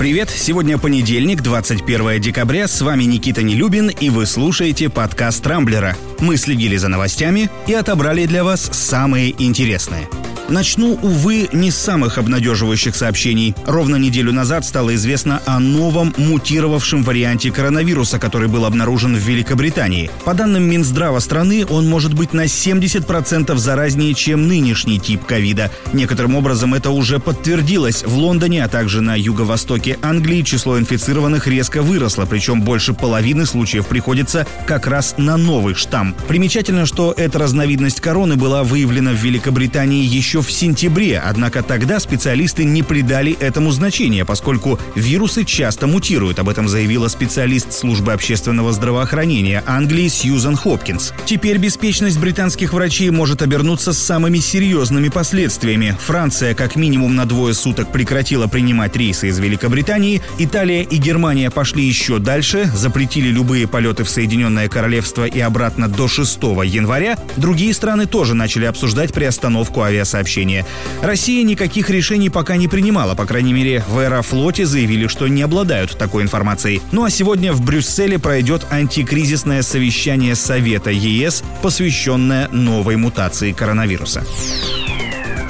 Привет, сегодня понедельник, 21 декабря, с вами Никита Нелюбин, и вы слушаете подкаст «Трамблера». Мы следили за новостями и отобрали для вас самые интересные – Начну, увы, не с самых обнадеживающих сообщений. Ровно неделю назад стало известно о новом мутировавшем варианте коронавируса, который был обнаружен в Великобритании. По данным Минздрава страны, он может быть на 70% заразнее, чем нынешний тип ковида. Некоторым образом это уже подтвердилось. В Лондоне, а также на юго-востоке Англии число инфицированных резко выросло, причем больше половины случаев приходится как раз на новый штамм. Примечательно, что эта разновидность короны была выявлена в Великобритании еще в сентябре, однако тогда специалисты не придали этому значения, поскольку вирусы часто мутируют. Об этом заявила специалист службы общественного здравоохранения Англии Сьюзан Хопкинс. Теперь беспечность британских врачей может обернуться самыми серьезными последствиями. Франция как минимум на двое суток прекратила принимать рейсы из Великобритании, Италия и Германия пошли еще дальше, запретили любые полеты в Соединенное Королевство и обратно до 6 января. Другие страны тоже начали обсуждать приостановку авиасообщений сообщения. Россия никаких решений пока не принимала, по крайней мере, в Аэрофлоте заявили, что не обладают такой информацией. Ну а сегодня в Брюсселе пройдет антикризисное совещание Совета ЕС, посвященное новой мутации коронавируса.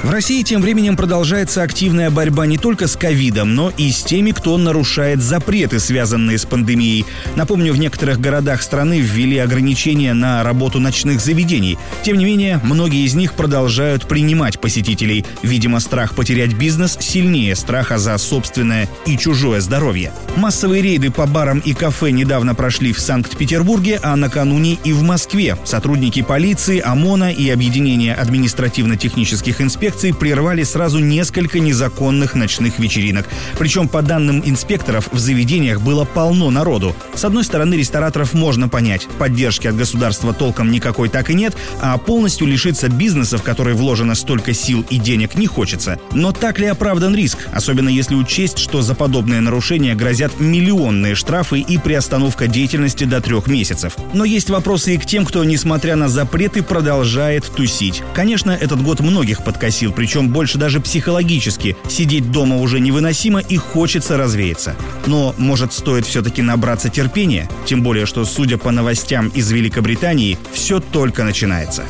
В России тем временем продолжается активная борьба не только с ковидом, но и с теми, кто нарушает запреты, связанные с пандемией. Напомню, в некоторых городах страны ввели ограничения на работу ночных заведений. Тем не менее, многие из них продолжают принимать посетителей. Видимо, страх потерять бизнес сильнее страха за собственное и чужое здоровье. Массовые рейды по барам и кафе недавно прошли в Санкт-Петербурге, а накануне и в Москве. Сотрудники полиции, ОМОНа и Объединения административно-технических инспекций инспекции прервали сразу несколько незаконных ночных вечеринок. Причем, по данным инспекторов, в заведениях было полно народу. С одной стороны, рестораторов можно понять. Поддержки от государства толком никакой так и нет, а полностью лишиться бизнеса, в который вложено столько сил и денег, не хочется. Но так ли оправдан риск? Особенно если учесть, что за подобные нарушения грозят миллионные штрафы и приостановка деятельности до трех месяцев. Но есть вопросы и к тем, кто, несмотря на запреты, продолжает тусить. Конечно, этот год многих подкосил сил, причем больше даже психологически. Сидеть дома уже невыносимо и хочется развеяться. Но, может, стоит все-таки набраться терпения? Тем более, что, судя по новостям из Великобритании, все только начинается.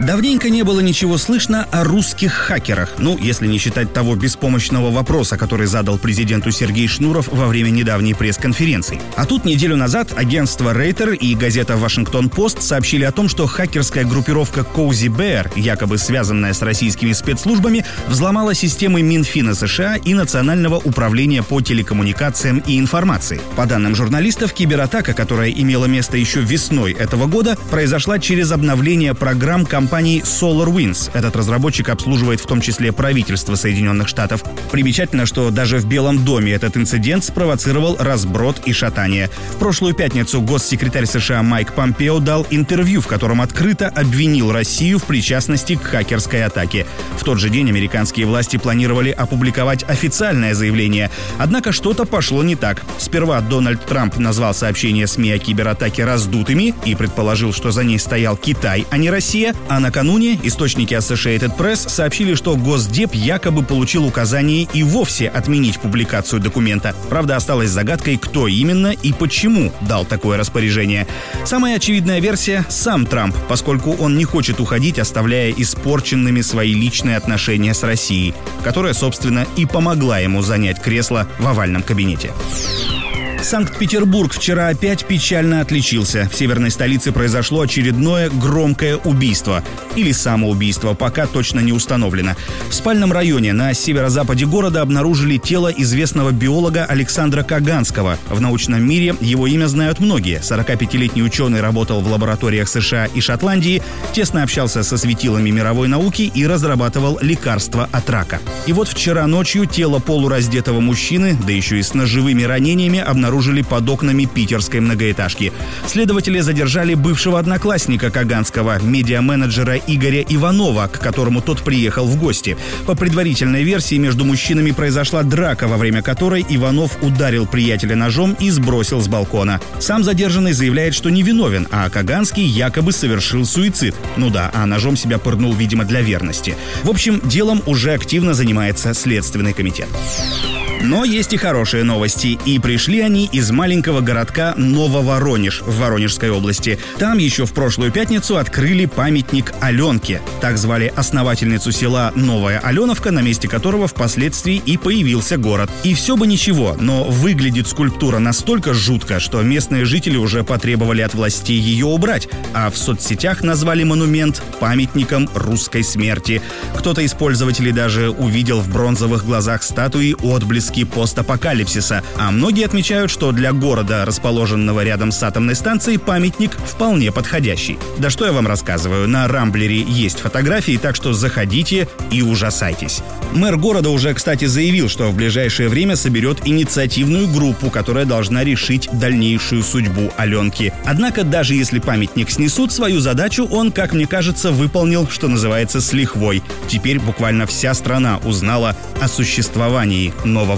Давненько не было ничего слышно о русских хакерах, ну, если не считать того беспомощного вопроса, который задал президенту Сергей Шнуров во время недавней пресс-конференции. А тут неделю назад агентство Рейтер и газета Вашингтон-Пост сообщили о том, что хакерская группировка Cozy Bear, якобы связанная с российскими спецслужбами, взломала системы Минфина США и Национального управления по телекоммуникациям и информации. По данным журналистов, кибератака, которая имела место еще весной этого года, произошла через обновление программ компании компании SolarWinds. Этот разработчик обслуживает в том числе правительство Соединенных Штатов. Примечательно, что даже в Белом доме этот инцидент спровоцировал разброд и шатание. В прошлую пятницу госсекретарь США Майк Помпео дал интервью, в котором открыто обвинил Россию в причастности к хакерской атаке. В тот же день американские власти планировали опубликовать официальное заявление. Однако что-то пошло не так. Сперва Дональд Трамп назвал сообщения СМИ о кибератаке раздутыми и предположил, что за ней стоял Китай, а не Россия, а а накануне источники Associated Press сообщили, что Госдеп якобы получил указание и вовсе отменить публикацию документа. Правда, осталась загадкой, кто именно и почему дал такое распоряжение. Самая очевидная версия – сам Трамп, поскольку он не хочет уходить, оставляя испорченными свои личные отношения с Россией, которая, собственно, и помогла ему занять кресло в овальном кабинете. Санкт-Петербург вчера опять печально отличился. В северной столице произошло очередное громкое убийство. Или самоубийство, пока точно не установлено. В спальном районе на северо-западе города обнаружили тело известного биолога Александра Каганского. В научном мире его имя знают многие. 45-летний ученый работал в лабораториях США и Шотландии, тесно общался со светилами мировой науки и разрабатывал лекарства от рака. И вот вчера ночью тело полураздетого мужчины, да еще и с ножевыми ранениями, обнаружили обнаружили под окнами питерской многоэтажки. Следователи задержали бывшего одноклассника Каганского, медиа-менеджера Игоря Иванова, к которому тот приехал в гости. По предварительной версии, между мужчинами произошла драка, во время которой Иванов ударил приятеля ножом и сбросил с балкона. Сам задержанный заявляет, что не виновен, а Каганский якобы совершил суицид. Ну да, а ножом себя пырнул, видимо, для верности. В общем, делом уже активно занимается Следственный комитет. Но есть и хорошие новости, и пришли они из маленького городка Нововоронеж в Воронежской области. Там еще в прошлую пятницу открыли памятник Аленке. Так звали основательницу села Новая Аленовка, на месте которого впоследствии и появился город. И все бы ничего, но выглядит скульптура настолько жутко, что местные жители уже потребовали от властей ее убрать, а в соцсетях назвали монумент памятником русской смерти. Кто-то из пользователей даже увидел в бронзовых глазах статуи отблески постапокалипсиса, а многие отмечают, что для города, расположенного рядом с атомной станцией, памятник вполне подходящий. Да что я вам рассказываю, на Рамблере есть фотографии, так что заходите и ужасайтесь. Мэр города уже, кстати, заявил, что в ближайшее время соберет инициативную группу, которая должна решить дальнейшую судьбу Аленки. Однако, даже если памятник снесут, свою задачу он, как мне кажется, выполнил, что называется, с лихвой. Теперь буквально вся страна узнала о существовании Нового